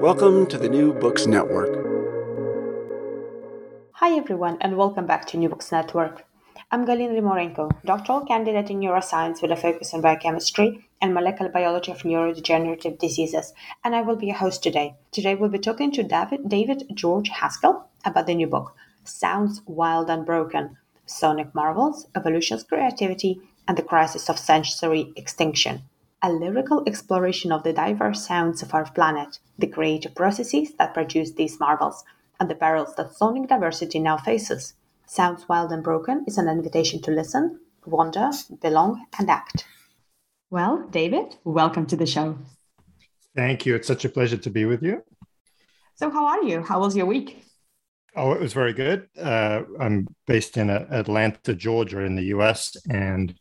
Welcome to the New Books Network. Hi everyone and welcome back to New Books Network. I'm Galina Rimorenko, doctoral candidate in neuroscience with a focus on biochemistry and molecular biology of neurodegenerative diseases, and I will be your host today. Today we'll be talking to David, David George Haskell about the new book, Sounds Wild and Broken, Sonic Marvels, Evolution's Creativity, and the Crisis of Sensory Extinction a lyrical exploration of the diverse sounds of our planet, the creative processes that produce these marvels, and the perils that sonic diversity now faces. Sounds Wild and Broken is an invitation to listen, wonder, belong, and act. Well, David, welcome to the show. Thank you. It's such a pleasure to be with you. So, how are you? How was your week? Oh, it was very good. Uh, I'm based in uh, Atlanta, Georgia, in the US, and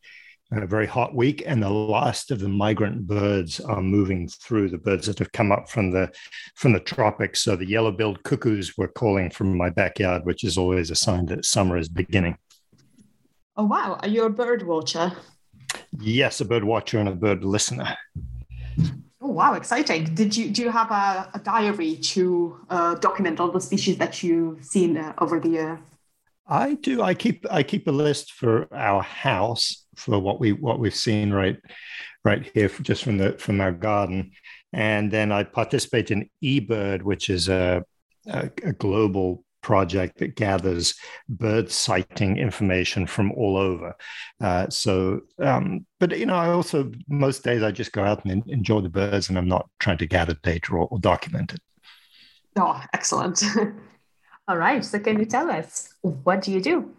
a very hot week, and the last of the migrant birds are moving through. The birds that have come up from the from the tropics. So the yellow-billed cuckoos were calling from my backyard, which is always a sign that summer is beginning. Oh wow! Are you a bird watcher? Yes, a bird watcher and a bird listener. Oh wow! Exciting. Did you do you have a, a diary to uh, document all the species that you've seen uh, over the year? I do. I keep I keep a list for our house for what we what we've seen right right here just from the from our garden, and then I participate in eBird, which is a, a, a global project that gathers bird sighting information from all over. Uh, so, um, but you know, I also most days I just go out and enjoy the birds, and I'm not trying to gather data or, or document it. Oh, excellent. All right. So, can you tell us what do you do?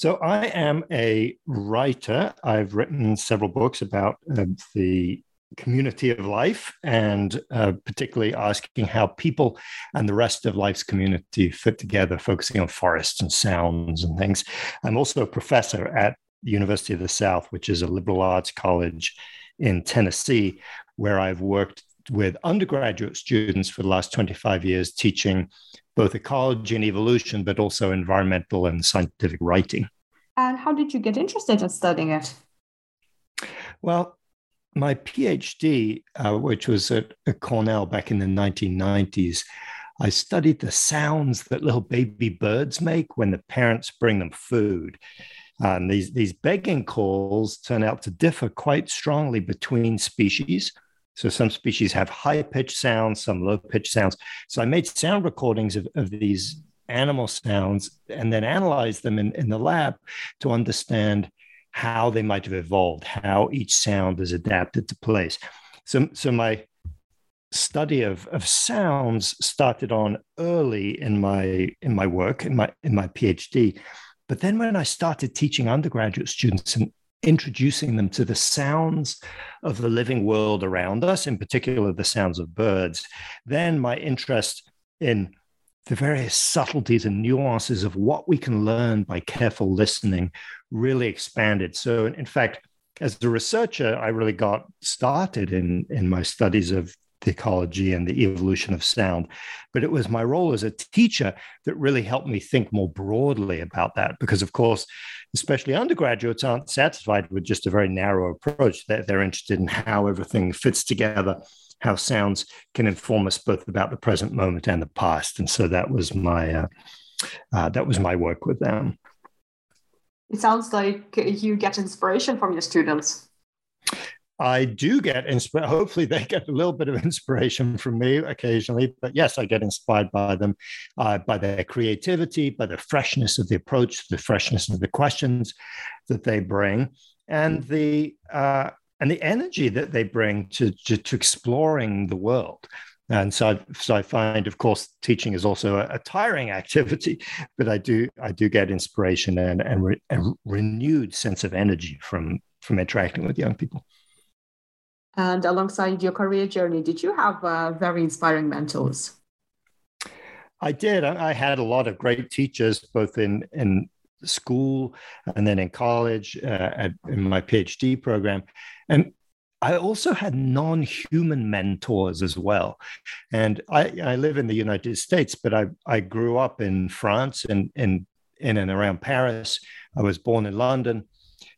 So, I am a writer. I've written several books about uh, the community of life and uh, particularly asking how people and the rest of life's community fit together, focusing on forests and sounds and things. I'm also a professor at University of the South, which is a liberal arts college in Tennessee, where I've worked with undergraduate students for the last 25 years teaching both ecology and evolution, but also environmental and scientific writing. And how did you get interested in studying it? Well, my PhD, uh, which was at, at Cornell back in the 1990s, I studied the sounds that little baby birds make when the parents bring them food. And these, these begging calls turn out to differ quite strongly between species. So some species have high pitched sounds, some low pitched sounds. So I made sound recordings of, of these animal sounds and then analyzed them in, in the lab to understand how they might have evolved, how each sound is adapted to place. So, so my study of, of sounds started on early in my in my work in my in my PhD. But then when I started teaching undergraduate students and introducing them to the sounds of the living world around us, in particular the sounds of birds, then my interest in the various subtleties and nuances of what we can learn by careful listening really expanded. So, in fact, as a researcher, I really got started in, in my studies of the ecology and the evolution of sound. But it was my role as a teacher that really helped me think more broadly about that. Because, of course, especially undergraduates aren't satisfied with just a very narrow approach. They're, they're interested in how everything fits together, how sounds can inform us both about the present moment and the past. And so that was my uh, uh, that was my work with them. It sounds like you get inspiration from your students. I do get inspired. Hopefully, they get a little bit of inspiration from me occasionally. But yes, I get inspired by them, uh, by their creativity, by the freshness of the approach, the freshness of the questions that they bring, and the uh, and the energy that they bring to, to, to exploring the world. And so, I, so I find, of course, teaching is also a, a tiring activity, but I do I do get inspiration and and re, a renewed sense of energy from from interacting with young people. And alongside your career journey, did you have uh, very inspiring mentors? I did. I had a lot of great teachers, both in in school and then in college, uh, at, in my PhD program, and I also had non-human mentors as well. And I, I live in the United States, but I, I grew up in France and in, in and around Paris. I was born in London.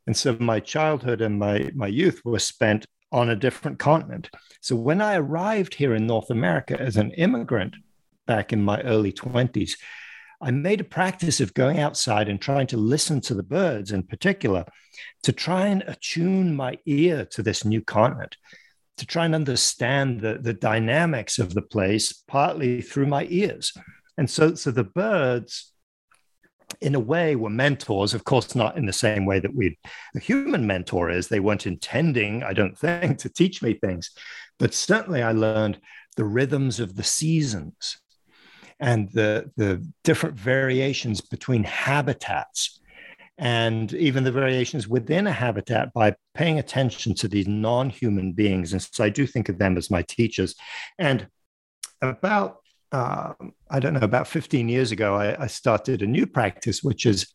And so my childhood and my, my youth were spent on a different continent. So when I arrived here in North America as an immigrant back in my early 20s, I made a practice of going outside and trying to listen to the birds in particular, to try and attune my ear to this new continent, to try and understand the, the dynamics of the place, partly through my ears. And so, so the birds in a way were mentors of course not in the same way that we a human mentor is. They weren't intending i don't think to teach me things. But certainly i learned the rhythms of the seasons and the the different variations between habitats and even the variations within a habitat by paying attention to these non-human beings. And so i do think of them as my teachers. And about uh, I don't know, about 15 years ago, I, I, started a new practice, which is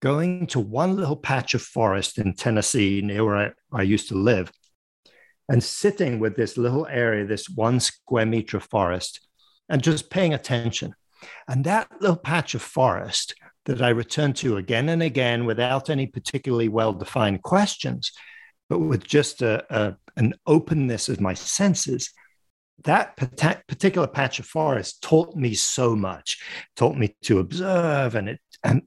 going to one little patch of forest in Tennessee, near where I, I used to live, and sitting with this little area, this one square meter of forest, and just paying attention. And that little patch of forest that I return to again and again without any particularly well defined questions, but with just a, a, an openness of my senses that particular patch of forest taught me so much. Taught me to observe and it and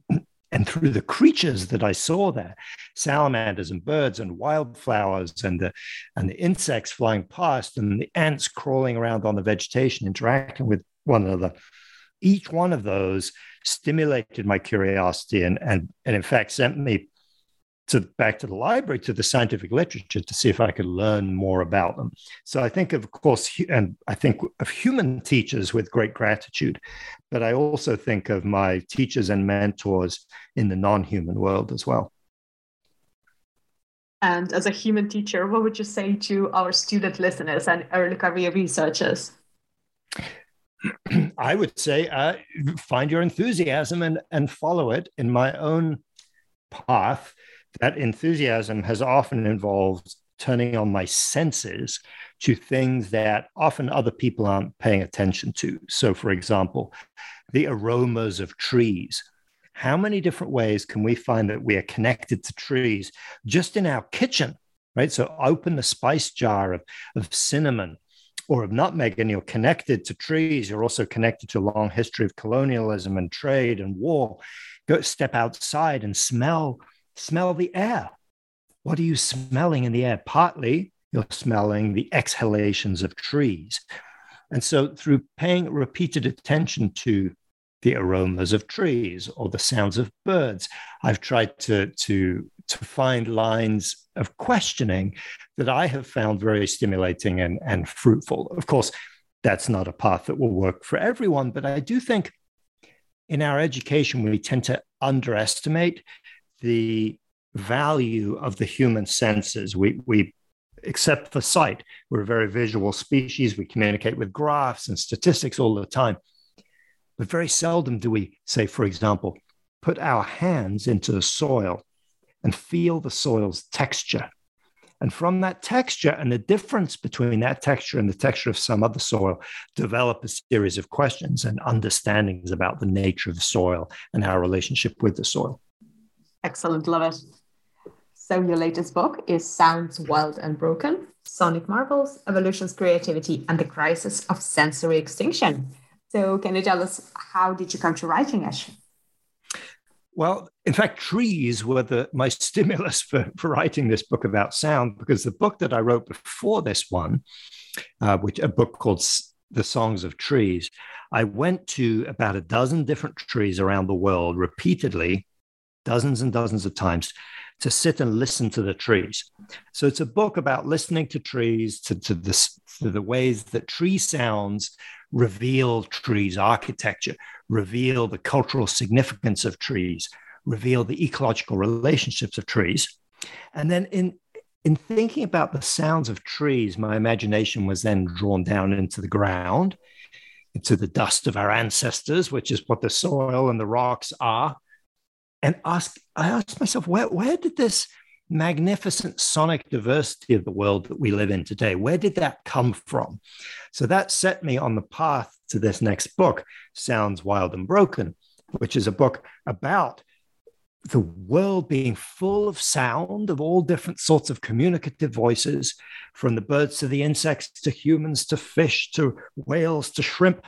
and through the creatures that I saw there, salamanders and birds and wildflowers and the and the insects flying past and the ants crawling around on the vegetation, interacting with one another, each one of those stimulated my curiosity and and, and in fact sent me to back to the library to the scientific literature to see if I could learn more about them. So I think, of course, and I think of human teachers with great gratitude, but I also think of my teachers and mentors in the non-human world as well. And as a human teacher, what would you say to our student listeners and early career researchers? I would say uh, find your enthusiasm and, and follow it in my own path that enthusiasm has often involved turning on my senses to things that often other people aren't paying attention to. So, for example, the aromas of trees. How many different ways can we find that we are connected to trees just in our kitchen, right? So, open the spice jar of, of cinnamon or of nutmeg, and you're connected to trees. You're also connected to a long history of colonialism and trade and war. Go step outside and smell smell the air. What are you smelling in the air? Partly you're smelling the exhalations of trees. And so, through paying repeated attention to the aromas of trees or the sounds of birds, I've tried to, to, to find lines of questioning that I have found very stimulating and, and fruitful. Of course, that's not a path that will work for everyone, but I do think in our education, we tend to underestimate the value of the human senses. We, we except for sight, we're a very visual species. We communicate with graphs and statistics all the time. But very seldom do we, say, for example, put our hands into the soil and feel the soil's texture And from that texture and the difference between that texture and the texture of some other soil, develop a series of questions and understandings about the nature of the soil and our relationship with the soil. Excellent. Love it. So, your latest book is Sounds Wild and Broken Sonic Marvels, Evolution's Creativity, and the Crisis of Sensory Extinction. So, can you tell us how did you come to writing it? Well, in fact, trees were the, my stimulus for, for writing this book about sound because the book that I wrote before this one, uh, which a book called The Songs of Trees, I went to about a dozen different trees around the world repeatedly, dozens and dozens of times, to sit and listen to the trees. So it's a book about listening to trees, to, to, the, to the ways that tree sounds reveal trees' architecture, reveal the cultural significance of trees, reveal the ecological relationships of trees. And then in in thinking about the sounds of trees, my imagination was then drawn down into the ground, into the dust of our ancestors, which is what the soil and the rocks are. And ask, I asked myself, where, where did this magnificent sonic diversity of the world that we live in today, where did that come from? So that set me on the path to this next book, Sounds Wild and Broken, which is a book about the world being full of sound of all different sorts of communicative voices, from the birds to the insects to humans to fish to whales to shrimp,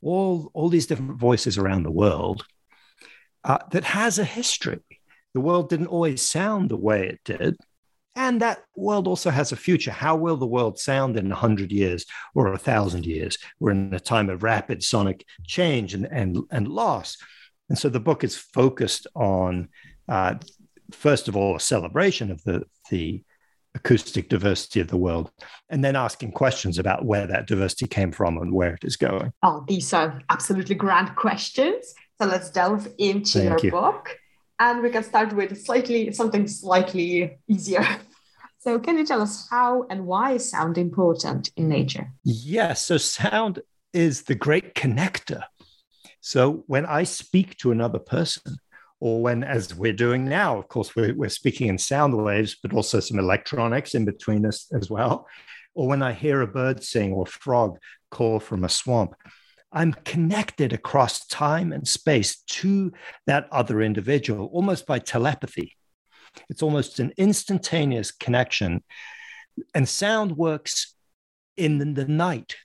all, all these different voices around the world uh, that has a history. The world didn't always sound the way it did. And that world also has a future. How will the world sound in 100 years or 1,000 years? We're in a time of rapid sonic change and, and, and loss. And so the book is focused on, uh, first of all, a celebration of the, the acoustic diversity of the world, and then asking questions about where that diversity came from and where it is going. Oh, these are absolutely grand questions. So let's delve into Thank your you. book. And we can start with slightly something slightly easier. So, can you tell us how and why is sound important in nature? Yes. So, sound is the great connector. So, when I speak to another person, or when, as we're doing now, of course, we're, we're speaking in sound waves, but also some electronics in between us as well, or when I hear a bird sing or a frog call from a swamp, I'm connected across time and space to that other individual almost by telepathy. It's almost an instantaneous connection. And sound works in the night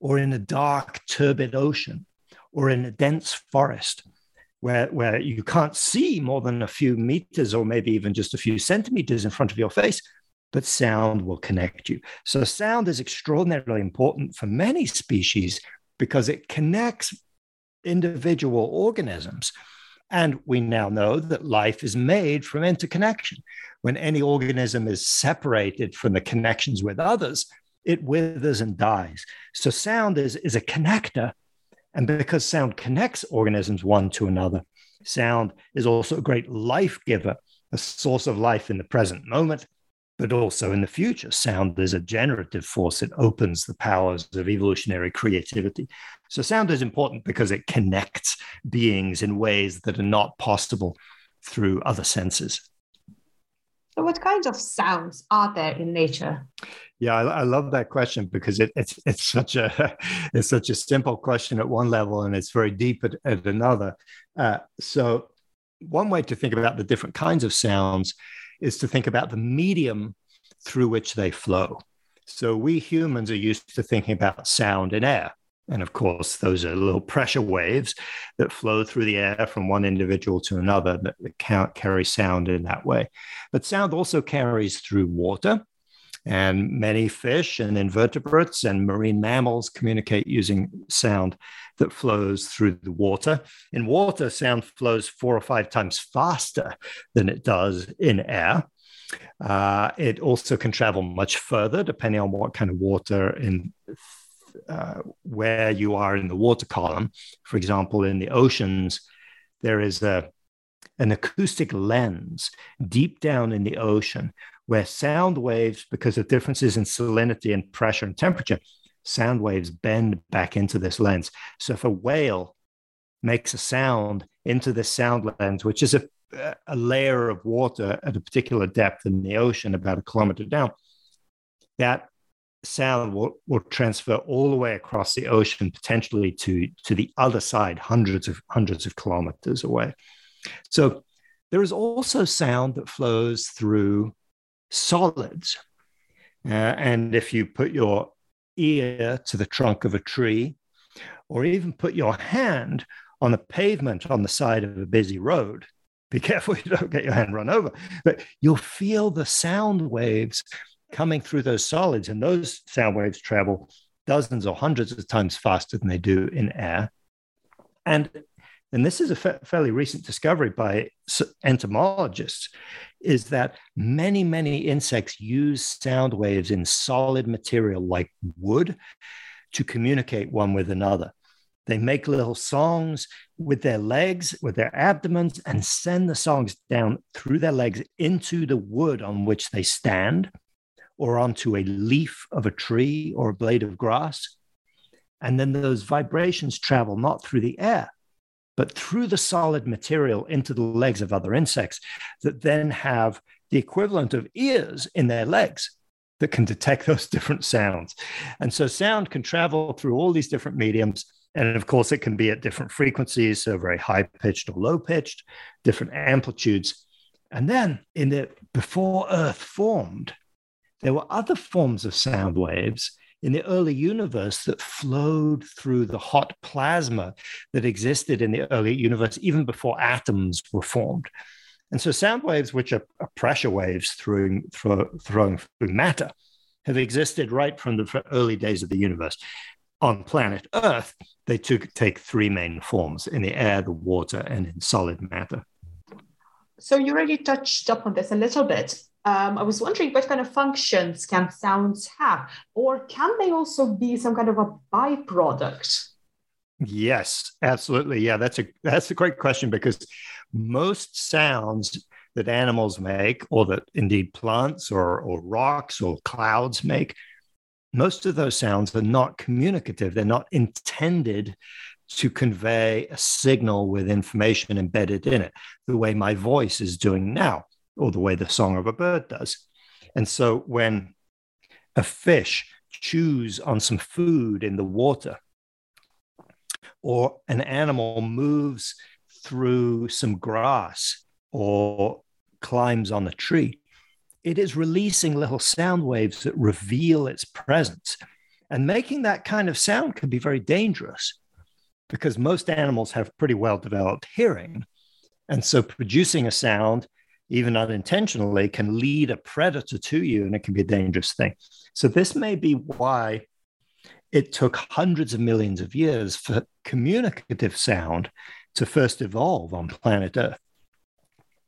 or in a dark, turbid ocean or in a dense forest where, where you can't see more than a few meters or maybe even just a few centimeters in front of your face, but sound will connect you. So, sound is extraordinarily important for many species because it connects individual organisms. And we now know that life is made from interconnection. When any organism is separated from the connections with others, it withers and dies. So, sound is, is a connector. And because sound connects organisms one to another, sound is also a great life giver, a source of life in the present moment, but also in the future. Sound is a generative force, it opens the powers of evolutionary creativity. So, sound is important because it connects beings in ways that are not possible through other senses. So, what kinds of sounds are there in nature? Yeah, I, I love that question because it, it's it's such a it's such a simple question at one level and it's very deep at, at another. Uh, so, one way to think about the different kinds of sounds is to think about the medium through which they flow. So we humans are used to thinking about sound in air. And of course, those are little pressure waves that flow through the air from one individual to another that, that carry sound in that way. But sound also carries through water. And many fish and invertebrates and marine mammals communicate using sound that flows through the water. In water, sound flows four or five times faster than it does in air. Uh, it also can travel much further depending on what kind of water in uh, where you are in the water column. For example, in the oceans, there is a an acoustic lens deep down in the ocean where sound waves, because of differences in salinity and pressure and temperature, sound waves bend back into this lens. So if a whale makes a sound into this sound lens, which is a, a layer of water at a particular depth in the ocean, about a kilometer down, that sound will, will transfer all the way across the ocean, potentially to, to the other side, hundreds of hundreds of kilometers away. So there is also sound that flows through solids. Uh, and if you put your ear to the trunk of a tree, or even put your hand on the pavement on the side of a busy road, be careful you don't get your hand run over, but you'll feel the sound waves coming through those solids, and those sound waves travel dozens or hundreds of times faster than they do in air. And and this is a fa- fairly recent discovery by entomologists, is that many, many insects use sound waves in solid material like wood to communicate one with another. They make little songs with their legs, with their abdomens, and send the songs down through their legs into the wood on which they stand or onto a leaf of a tree or a blade of grass. And then those vibrations travel not through the air, but through the solid material into the legs of other insects that then have the equivalent of ears in their legs that can detect those different sounds. And so sound can travel through all these different mediums. And of course, it can be at different frequencies, so very high pitched or low pitched, different amplitudes. And then in the before Earth formed, there were other forms of sound waves in the early universe that flowed through the hot plasma that existed in the early universe, even before atoms were formed. And so sound waves, which are, pressure waves through, through, through matter, have existed right from the early days of the universe. On planet Earth, they took, take three main forms in the air, the water, and in solid matter. So you already touched up on this a little bit um, I was wondering what kind of functions can sounds have, or can they also be some kind of a byproduct? Yes, absolutely. Yeah, that's a that's a great question because most sounds that animals make, or that indeed plants or, or rocks or clouds make, most of those sounds are not communicative. They're not intended to convey a signal with information embedded in it, the way my voice is doing now or the way the song of a bird does. And so when a fish chews on some food in the water, or an animal moves through some grass or climbs on a tree, it is releasing little sound waves that reveal its presence. And making that kind of sound can be very dangerous because most animals have pretty well developed hearing. And so producing a sound even unintentionally, can lead a predator to you, and it can be a dangerous thing. So, this may be why it took hundreds of millions of years for communicative sound to first evolve on planet Earth.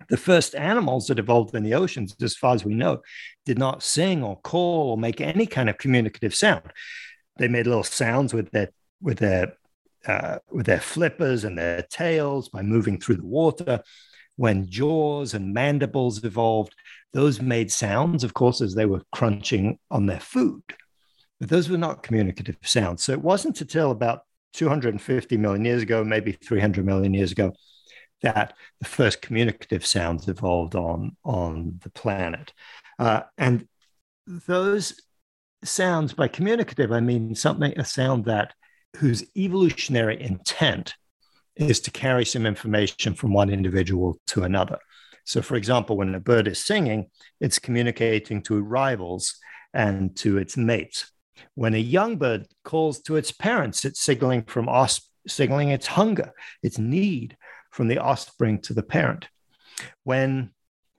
The first animals that evolved in the oceans, as far as we know, did not sing or call or make any kind of communicative sound. They made little sounds with their with their uh, with their flippers and their tails by moving through the water when jaws and mandibles evolved, those made sounds, of course, as they were crunching on their food. But those were not communicative sounds. So it wasn't until about 250 million years ago, maybe 300 million years ago, that the first communicative sounds evolved on, on the planet. Uh, and those sounds, by communicative, I mean something, a sound that whose evolutionary intent is to carry some information from one individual to another. So, for example, when a bird is singing, it's communicating to rivals and to its mates. When a young bird calls to its parents, it's signaling from os- signaling its hunger, its need from the offspring to the parent. When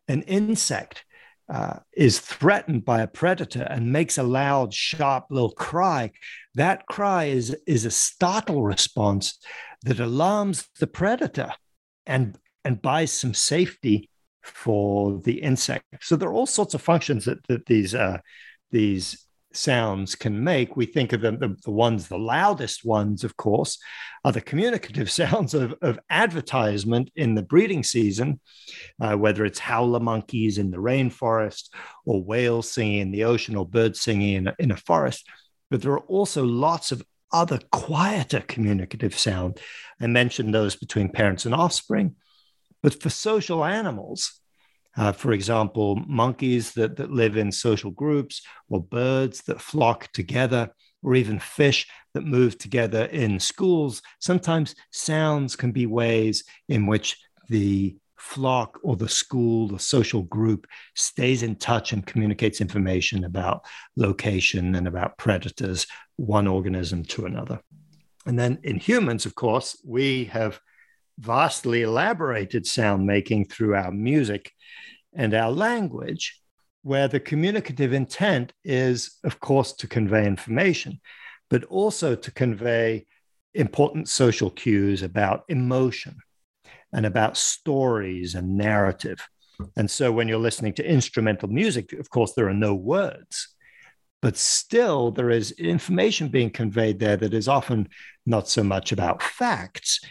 an insect uh, is threatened by a predator and makes a loud, sharp little cry, that cry is, is a startle response that alarms the predator and, and buys some safety for the insect. So there are all sorts of functions that, that these, uh, these sounds can make. We think of them, the, the ones, the loudest ones, of course, are the communicative sounds of, of advertisement in the breeding season, uh, whether it's howler monkeys in the rainforest or whales singing in the ocean or birds singing in a, in a forest. But there are also lots of other quieter communicative sound. I mentioned those between parents and offspring. But for social animals, Uh, for example, monkeys that, that live in social groups, or birds that flock together, or even fish that move together in schools. Sometimes sounds can be ways in which the flock or the school, the social group stays in touch and communicates information about location and about predators, one organism to another. And then in humans, of course, we have vastly elaborated sound making through our music and our language, where the communicative intent is, of course, to convey information, but also to convey important social cues about emotion and about stories and narrative. And so when you're listening to instrumental music, of course, there are no words, but still there is information being conveyed there that is often not so much about facts,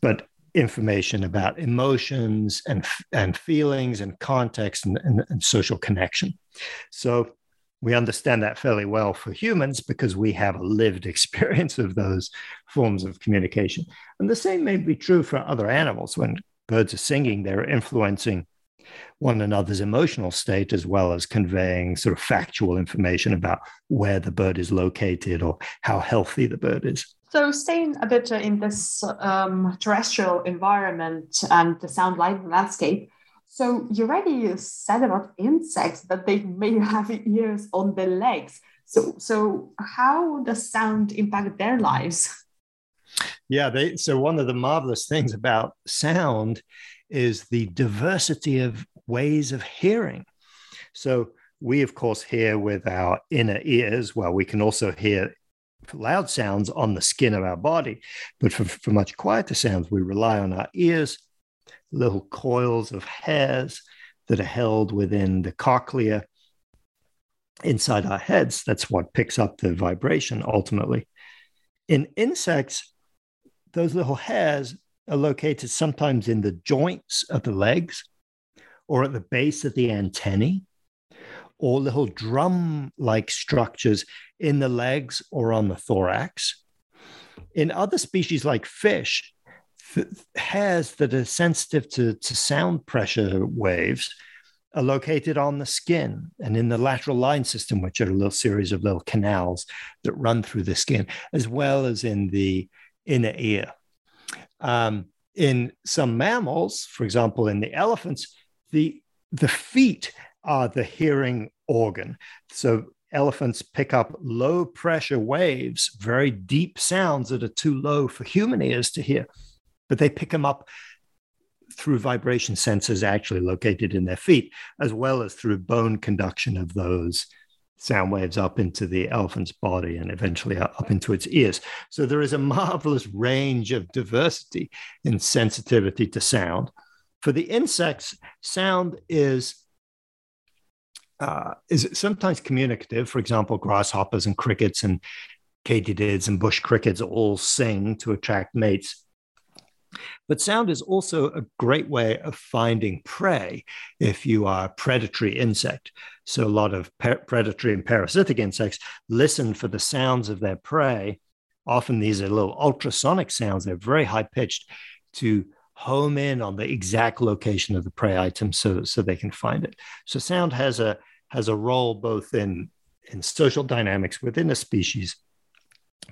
but information about emotions and, and feelings and context and, and, and social connection. So we understand that fairly well for humans because we have a lived experience of those forms of communication. And the same may be true for other animals. When birds are singing, they're influencing one another's emotional state as well as conveying sort of factual information about where the bird is located or how healthy the bird is. So, staying a bit in this um, terrestrial environment and the sound landscape, so you already said about insects that they may have ears on their legs. So, so how does sound impact their lives? Yeah, they, so one of the marvelous things about sound is the diversity of ways of hearing. So we, of course, hear with our inner ears. Well, we can also hear loud sounds on the skin of our body, but for, for much quieter sounds, we rely on our ears little coils of hairs that are held within the cochlea inside our heads. That's what picks up the vibration ultimately. In insects, those little hairs are located sometimes in the joints of the legs or at the base of the antennae or little drum like structures in the legs or on the thorax. In other species like fish, hairs that are sensitive to, to sound pressure waves are located on the skin and in the lateral line system, which are a little series of little canals that run through the skin, as well as in the inner ear. Um, in some mammals, for example, in the elephants, the, the feet are the hearing organ. So elephants pick up low pressure waves, very deep sounds that are too low for human ears to hear but they pick them up through vibration sensors actually located in their feet, as well as through bone conduction of those sound waves up into the elephant's body and eventually up into its ears. So there is a marvelous range of diversity in sensitivity to sound. For the insects, sound is uh, is sometimes communicative. For example, grasshoppers and crickets and katydids and bush crickets all sing to attract mates. But sound is also a great way of finding prey if you are a predatory insect. So, a lot of pe- predatory and parasitic insects listen for the sounds of their prey. Often, these are little ultrasonic sounds, they're very high pitched to home in on the exact location of the prey item so, so they can find it. So, sound has a, has a role both in, in social dynamics within a species,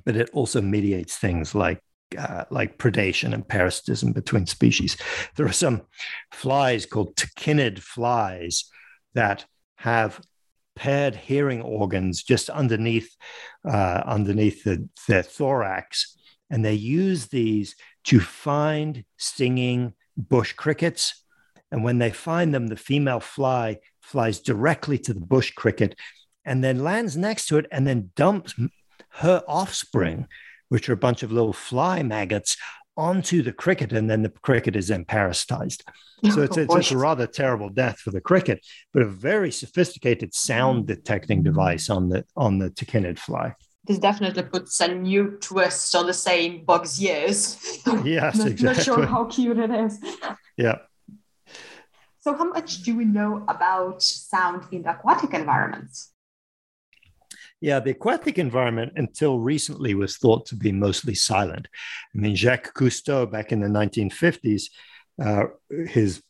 but it also mediates things like uh, like predation and parasitism between species. There are some flies called tachinid flies that have paired hearing organs just underneath uh, underneath the, their thorax, and they use these to find stinging bush crickets. And when they find them, the female fly flies directly to the bush cricket and then lands next to it and then dumps her offspring which are a bunch of little fly maggots, onto the cricket, and then the cricket is then parasitized. So it's, oh, it's, it's, a rather terrible death for the cricket, but a very sophisticated sound detecting device on the on the tachinid fly. This definitely puts a new twist on the same bug's years. Yes, not, exactly. Not sure how cute it is. Yeah. So, how much do we know about sound in the aquatic environments? Yeah, the aquatic environment until recently was thought to be mostly silent. I mean, Jacques Cousteau back in the 1950s, uh, his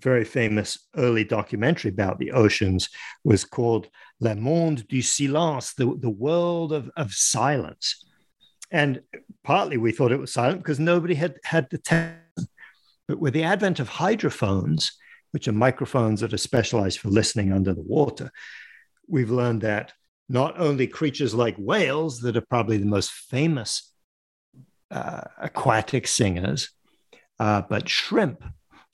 very famous early documentary about the oceans was called Le Monde du Silence, the, the world of, of silence. And partly we thought it was silent because nobody had had the test. But with the advent of hydrophones, which are microphones that are specialized for listening under the water, we've learned that not only creatures like whales, that are probably the most famous uh, aquatic singers, uh, but shrimp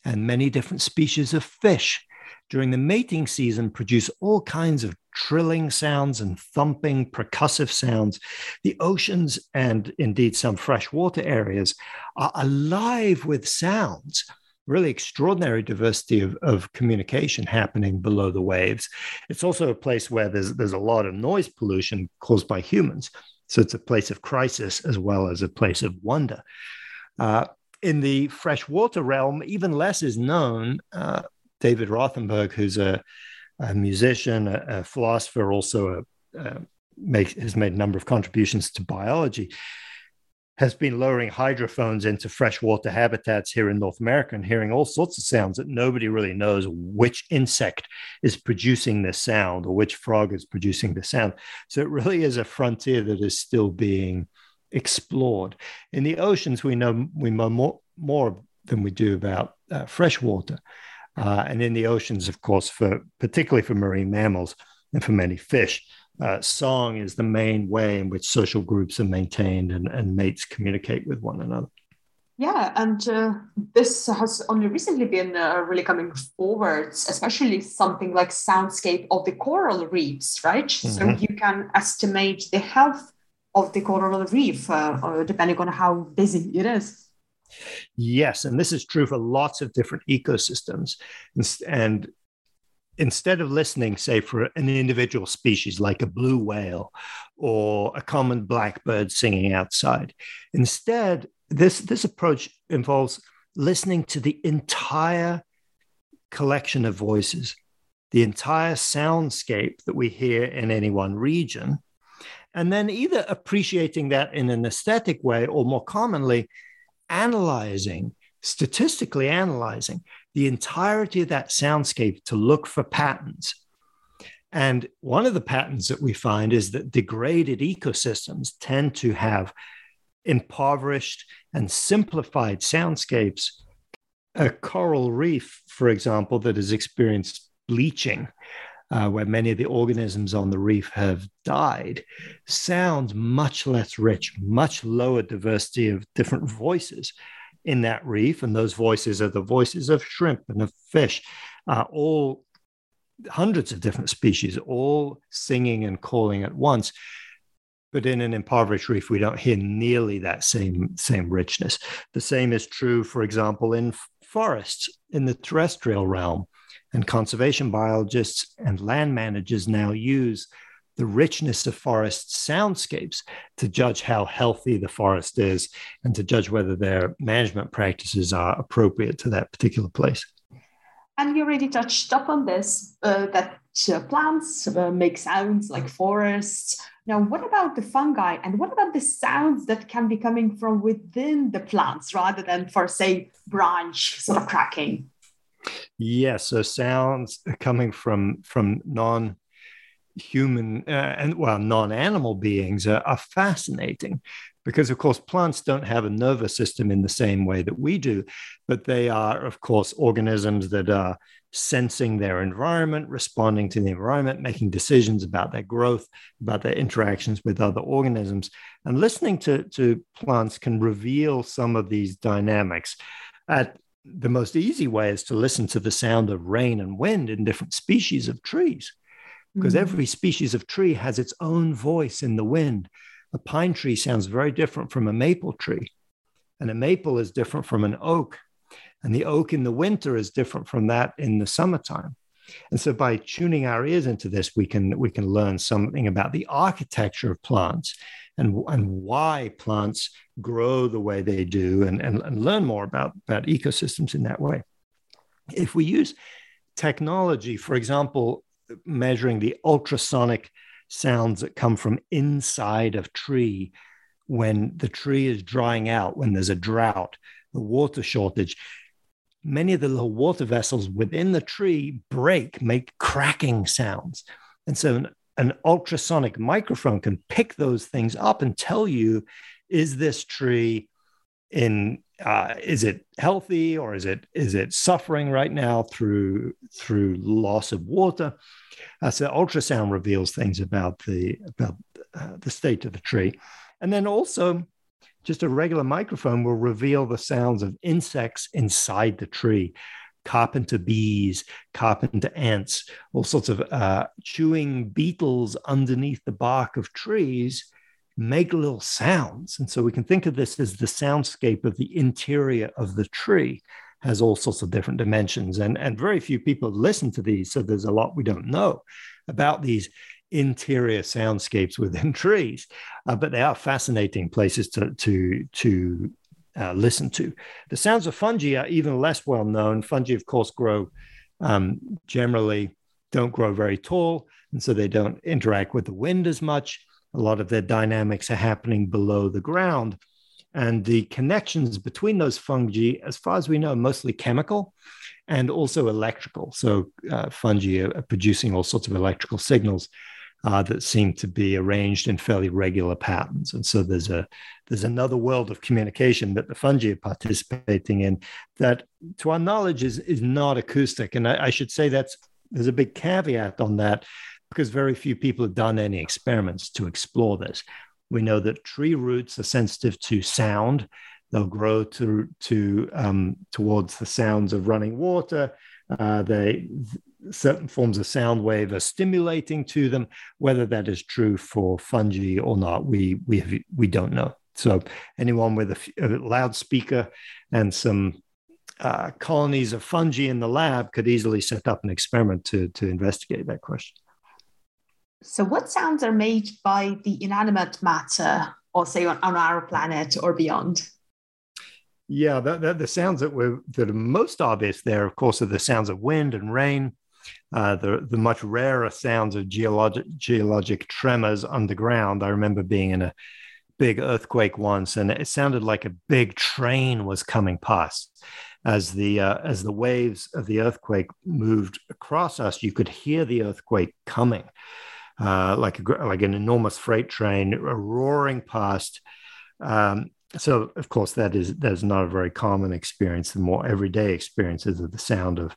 and many different species of fish during the mating season produce all kinds of trilling sounds and thumping percussive sounds. The oceans and indeed some freshwater areas are alive with sounds. Really extraordinary diversity of, of communication happening below the waves. It's also a place where there's, there's a lot of noise pollution caused by humans. So it's a place of crisis as well as a place of wonder. Uh, in the freshwater realm, even less is known. Uh, David Rothenberg, who's a, a musician, a, a, philosopher, also a, a make, has made a number of contributions to biology, has been lowering hydrophones into freshwater habitats here in North America and hearing all sorts of sounds that nobody really knows which insect is producing this sound or which frog is producing the sound. So it really is a frontier that is still being explored. In the oceans, we know we know more, more than we do about uh, freshwater. Uh, and in the oceans, of course, for particularly for marine mammals and for many fish, uh, song is the main way in which social groups are maintained and, and mates communicate with one another. Yeah, and uh, this has only recently been uh, really coming forwards, especially something like soundscape of the coral reefs, right? Mm-hmm. So you can estimate the health of the coral reef, uh, depending on how busy it is. Yes, and this is true for lots of different ecosystems. And instead of listening, say, for an individual species like a blue whale or a common blackbird singing outside, instead, this, this approach involves listening to the entire collection of voices, the entire soundscape that we hear in any one region, and then either appreciating that in an aesthetic way or more commonly analyzing, statistically analyzing the entirety of that soundscape to look for patterns. And one of the patterns that we find is that degraded ecosystems tend to have impoverished and simplified soundscapes. A coral reef, for example, that has experienced bleaching, uh, where many of the organisms on the reef have died, sounds much less rich, much lower diversity of different voices in that reef. And those voices are the voices of shrimp and of fish, uh, all hundreds of different species, all singing and calling at once. But in an impoverished reef, we don't hear nearly that same, same richness. The same is true, for example, in forests in the terrestrial realm and conservation biologists and land managers now use the richness of forest soundscapes to judge how healthy the forest is and to judge whether their management practices are appropriate to that particular place. And you already touched up on this uh, that uh, plants uh, make sounds like forests. Now, what about the fungi and what about the sounds that can be coming from within the plants rather than for, say, branch sort of cracking? Yes, so sounds coming from from non human uh, and well non-animal beings are, are, fascinating because of course plants don't have a nervous system in the same way that we do but they are of course organisms that are sensing their environment responding to the environment making decisions about their growth about their interactions with other organisms. And listening to, to plants can reveal some of these dynamics at the most easy way is to listen to the sound of rain and wind in different species of trees, because mm-hmm. every species of tree has its own voice in the wind. A pine tree sounds very different from a maple tree, and a maple is different from an oak, and the oak in the winter is different from that in the summertime. And so by tuning our ears into this, we can we can learn something about the architecture of plants and, and why plants grow the way they do and, and, and learn more about, about ecosystems in that way. If we use technology, for example, measuring the ultrasonic sounds that come from inside of tree when the tree is drying out, when there's a drought, the water shortage, many of the little water vessels within the tree break, make cracking sounds. And so an, an ultrasonic microphone can pick those things up and tell you is this tree in uh, is it healthy or is it is it suffering right now through through loss of water? Uh, so ultrasound reveals things about the about uh, the state of the tree, and then also just a regular microphone will reveal the sounds of insects inside the tree. Carpenter bees, carpenter ants, all sorts of uh, chewing beetles underneath the bark of trees make little sounds. And so we can think of this as the soundscape of the interior of the tree has all sorts of different dimensions. And, and very few people listen to these. So there's a lot we don't know about these interior soundscapes within trees. Uh, but they are fascinating places to, to, to uh, listen to. The sounds of fungi are even less well known. Fungi, of course, grow um, generally don't grow very tall, and so they don't interact with the wind as much. A lot of their dynamics are happening below the ground. And the connections between those fungi, as far as we know, mostly chemical and also electrical. So uh, fungi are producing all sorts of electrical signals uh, that seem to be arranged in fairly regular patterns. And so there's a there's another world of communication that the fungi are participating in that, to our knowledge, is is not acoustic. And I, I should say that's there's a big caveat on that because very few people have done any experiments to explore this. We know that tree roots are sensitive to sound. They'll grow to, to um, towards the sounds of running water. Uh, they certain forms of sound wave are stimulating to them. Whether that is true for fungi or not, we we have, we don't know. So anyone with a, a loudspeaker and some uh, colonies of fungi in the lab could easily set up an experiment to to investigate that question. So, what sounds are made by the inanimate matter, or say on, on our planet or beyond? Yeah, the, sounds that were that are most obvious there, of course, are the sounds of wind and rain, uh, the the much rarer sounds of geologic geologic tremors underground. I remember being in a big earthquake once, and it sounded like a big train was coming past. As the uh, as the waves of the earthquake moved across us, you could hear the earthquake coming uh, like a, like an enormous freight train roaring past. Um, so, of course, that is that is not a very common experience. The more everyday experiences of the sound of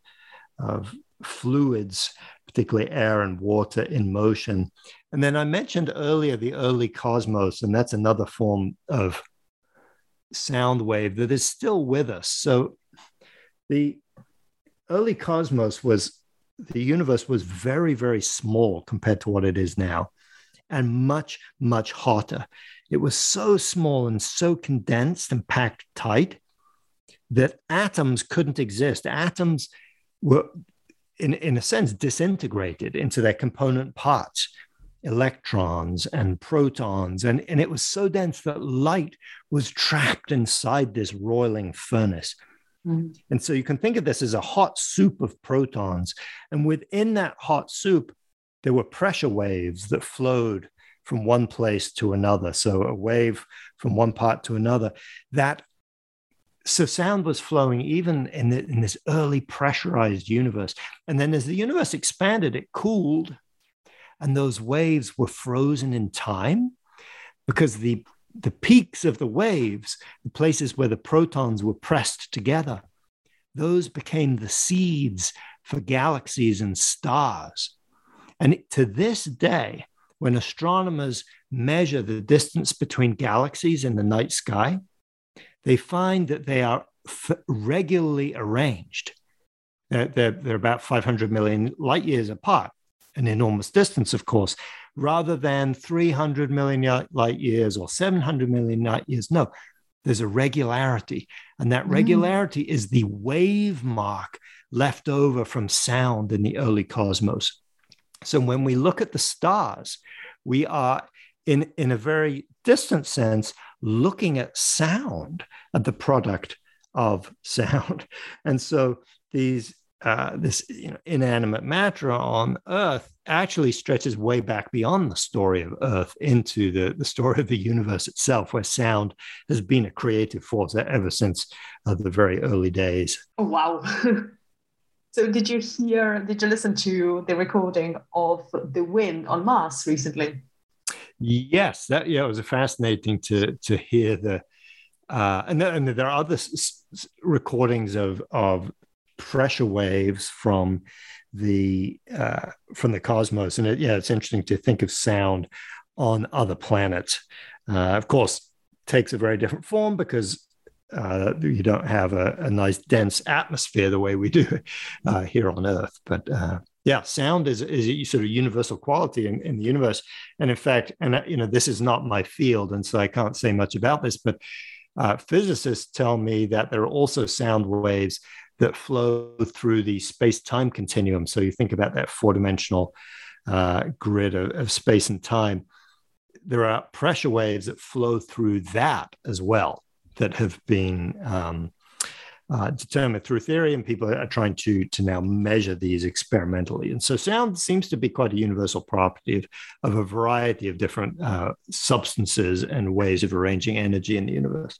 of fluids, particularly air and water in motion. And then I mentioned earlier the early cosmos, and that's another form of sound wave that is still with us. So the early cosmos was the universe was very, very small compared to what it is now and much, much hotter. It was so small and so condensed and packed tight that atoms couldn't exist. Atoms were, in, in a sense, disintegrated into their component parts electrons and protons. And, and it was so dense that light was trapped inside this roiling furnace. Mm. And so you can think of this as a hot soup of protons. And within that hot soup, there were pressure waves that flowed from one place to another. So a wave from one part to another. That so sound was flowing even in, the, in this early pressurized universe. And then as the universe expanded, it cooled, and those waves were frozen in time because the the peaks of the waves, the places where the protons were pressed together, those became the seeds for galaxies and stars. And to this day, when astronomers measure the distance between galaxies in the night sky, they find that they are f- regularly arranged. They're, they're, they're about 500 million light years apart, an enormous distance, of course, rather than 300 million light years or 700 million light years. No, there's a regularity. And that mm. regularity mm. is the wave mark left over from sound in the early cosmos. So when we look at the stars, we are, in, in a very distant sense, looking at sound, at the product of sound. And so these uh, this you know, inanimate matter on Earth actually stretches way back beyond the story of Earth into the, the story of the universe itself, where sound has been a creative force ever since uh, the very early days. Oh, wow. so, did you hear, did you listen to the recording of the wind on Mars recently? Yes, that yeah, it was fascinating to to hear the uh, and, and there are other s- s- recordings of of pressure waves from the uh, from the cosmos, and it, yeah, it's interesting to think of sound on other planets. Uh, of course, takes a very different form because uh, you don't have a, a, nice dense atmosphere the way we do uh, here on Earth. But uh, yeah, sound is is a sort of universal quality in, in the universe. And in fact, and you know, this is not my field, and so I can't say much about this, but uh, physicists tell me that there are also sound waves that flow through the space time continuum. So you think about that four dimensional uh, grid of, of, space and time. There are pressure waves that flow through that as well that have been um, uh, determined through theory, and people are trying to to now measure these experimentally. And so, sound seems to be quite a universal property of, of a variety of different uh, substances and ways of arranging energy in the universe.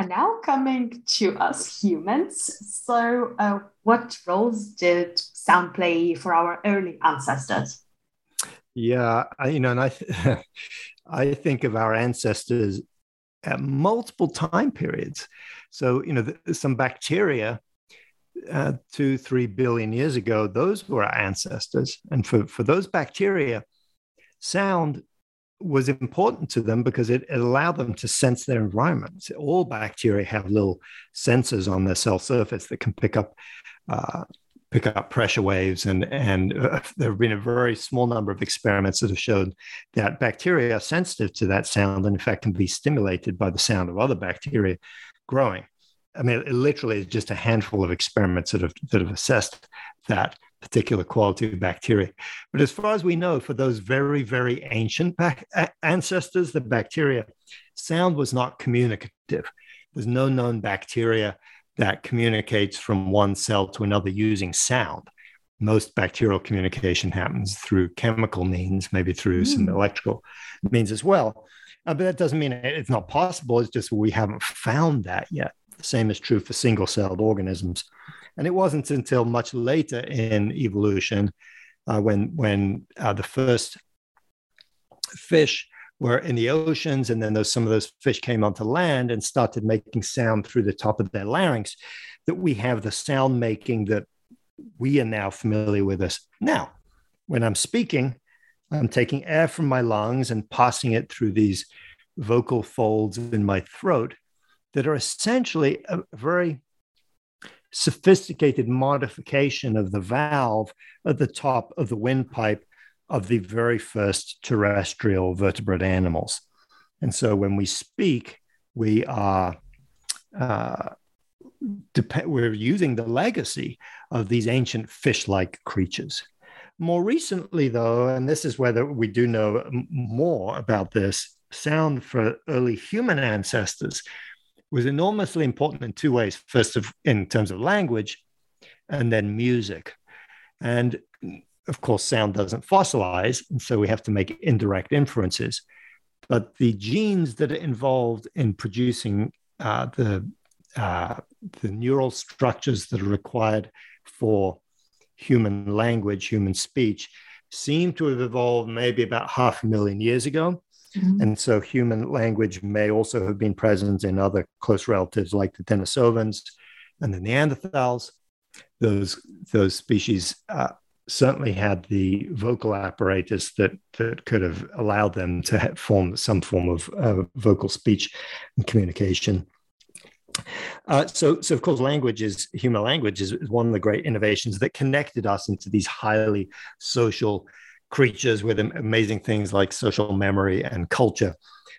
And now coming to us humans. So, uh, what roles did sound play for our early ancestors? Yeah, I, you know, and I, I think of our ancestors at multiple time periods. So, you know, some bacteria uh, two, three billion years ago, those were our ancestors. And for, for those bacteria, sound was important to them because it, it, allowed them to sense their environment. So all bacteria have little sensors on their cell surface that can pick up uh, pick up pressure waves, and and uh, there have been a very small number of experiments that have shown that bacteria are sensitive to that sound, and in fact can be stimulated by the sound of other bacteria growing. I mean, it literally is just a handful of experiments that have that have assessed that particular quality of bacteria. But as far as we know, for those very, very ancient back- ancestors, the bacteria, sound was not communicative. There's no known bacteria that communicates from one cell to another using sound. Most bacterial communication happens through chemical means, maybe through mm. some electrical means as well. Uh, but that doesn't mean it's not possible. It's just we haven't found that yet. The same is true for single celled organisms. And it wasn't until much later in evolution uh, when, when uh, the first fish were in the oceans, and then those, some of those fish came onto land and started making sound through the top of their larynx, that we have the sound making that we are now familiar with us now. When I'm speaking, I'm taking air from my lungs and passing it through these vocal folds in my throat that are essentially a very sophisticated modification of the valve at the top of the windpipe of the very first terrestrial vertebrate animals. And so when we speak, we are uh, dep- we're using the legacy of these ancient fish-like creatures. More recently, though, and this is whether we do know more about this, sound for early human ancestors was enormously important in two ways. First, of, in terms of language, and then music. And of course, sound doesn't fossilize, and so we have to make indirect inferences. But the genes that are involved in producing uh, the uh, the neural structures that are required for human language, human speech, seem to have evolved maybe about half a million years ago. Mm-hmm. And so human language may also have been present in other close relatives like the Denisovans and the Neanderthals. Those, those species uh, certainly had the vocal apparatus that, that could have allowed them to have form some form of uh, vocal speech and communication. Uh, so, so of course, language is human language is, is one of the great innovations that connected us into these highly social creatures with amazing things like social memory and culture.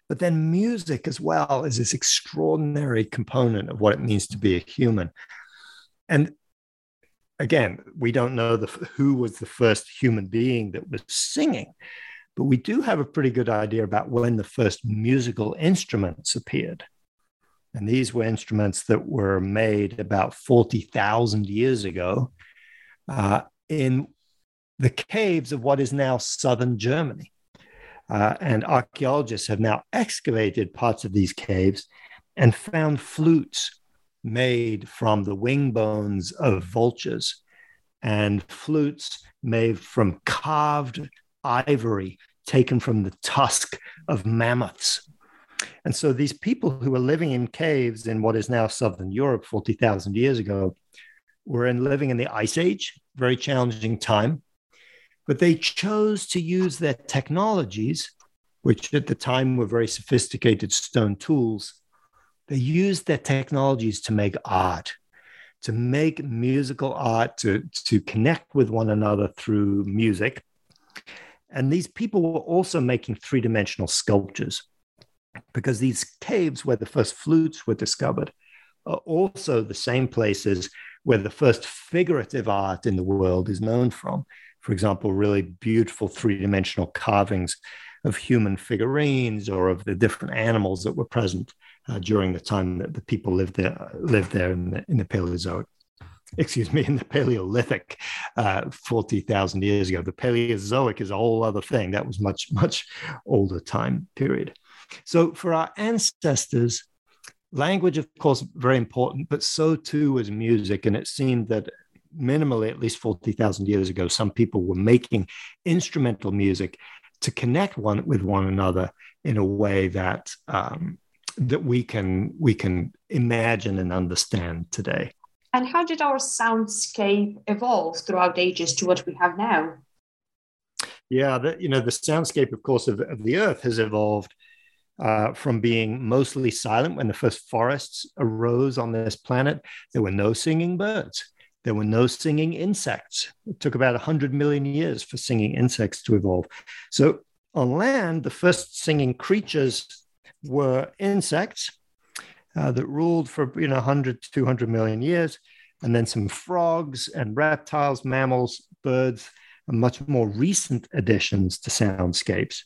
But then music as well is this extraordinary component of what it means to be a human. And again, we don't know the, who was the first human being that was singing, but we do have a pretty good idea about when the first musical instruments appeared. And these were instruments that were made about 40,000 years ago uh, in the caves of what is now southern Germany. Uh, and archaeologists have now excavated parts of these caves and found flutes made from the wing bones of vultures and flutes made from carved ivory taken from the tusk of mammoths. And so these people who were living in caves in what is now southern Europe 40,000 years ago were in living in the ice age, very challenging time. But they chose to use their technologies, which at the time were very sophisticated stone tools. They used their technologies to make art, to make musical art, to, to connect with one another through music. And these people were also making three dimensional sculptures because these caves where the first flutes were discovered are also the same places where the first figurative art in the world is known from. For example, really beautiful three dimensional carvings of human figurines or of the different animals that were present uh, during the time that the people lived there lived there in the, in the Paleozoic excuse me, in the Paleolithic, uh, 40,000 years ago. The Paleozoic is a whole other thing. That was much, much older time period. So for our ancestors, language, of course, very important, but so too was music. And it seemed that minimally, at least 40,000 years ago, some people were making instrumental music to connect one with one another in a way that um, that we can we can imagine and understand today. And how did our soundscape evolve throughout ages to what we have now? Yeah, the, you know, the soundscape, of course, of, of the Earth has evolved uh, from being mostly silent when the first forests arose on this planet. There were no singing birds. There were no singing insects. It took about 100 million years for singing insects to evolve. So on land, the first singing creatures were insects uh, that ruled for you know 100 to 200 million years and then some frogs and reptiles mammals birds and much more recent additions to soundscapes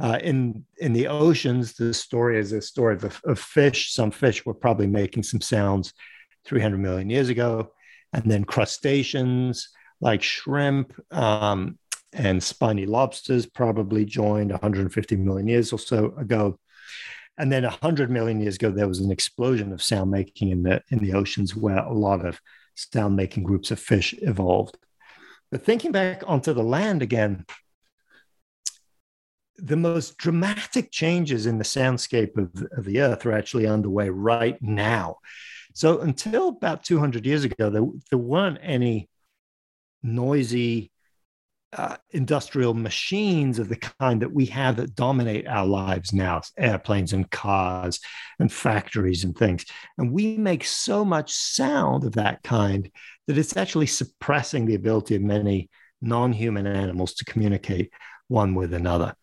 uh, in in the oceans the story is a story of, of fish some fish were probably making some sounds 300 million years ago and then crustaceans like shrimp um, and spiny lobsters probably joined 150 million years or so ago and then 100 million years ago, there was an explosion of sound making in the, in the oceans where a lot of sound making groups of fish evolved. But thinking back onto the land again, the most dramatic changes in the soundscape of, of the earth are actually underway right now. So until about 200 years ago, there, there weren't any noisy uh, industrial machines of the kind that we have that dominate our lives now airplanes and cars and factories and things. And we make so much sound of that kind that it's actually suppressing the ability of many non human animals to communicate one with another.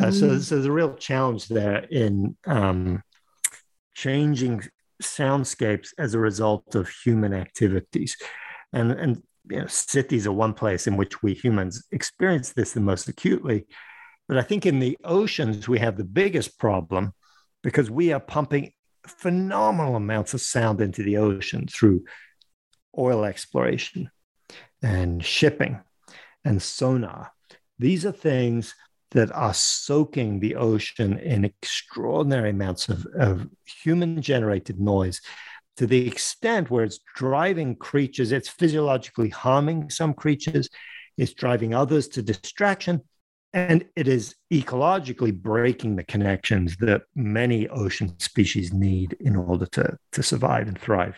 Uh, mm. so, so there's a real challenge there in um, changing soundscapes as a result of human activities. And, and you know, cities are one place in which we humans experience this the most acutely. But I think in the oceans, we have the biggest problem because we are pumping phenomenal amounts of sound into the ocean through oil exploration and shipping and sonar. These are things that are soaking the ocean in extraordinary amounts of, of human generated noise to the extent where it's driving creatures, it's physiologically harming some creatures, it's driving others to distraction, and it is ecologically breaking the connections that many ocean species need in order to, to survive and thrive.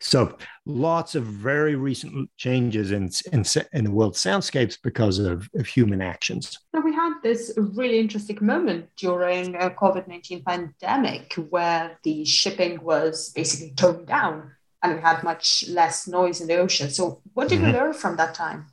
So lots of very recent changes in, in, in the world soundscapes because of, of human actions. So we had this really interesting moment during a COVID-19 pandemic where the shipping was basically toned down and we had much less noise in the ocean. So what did mm-hmm. we learn from that time?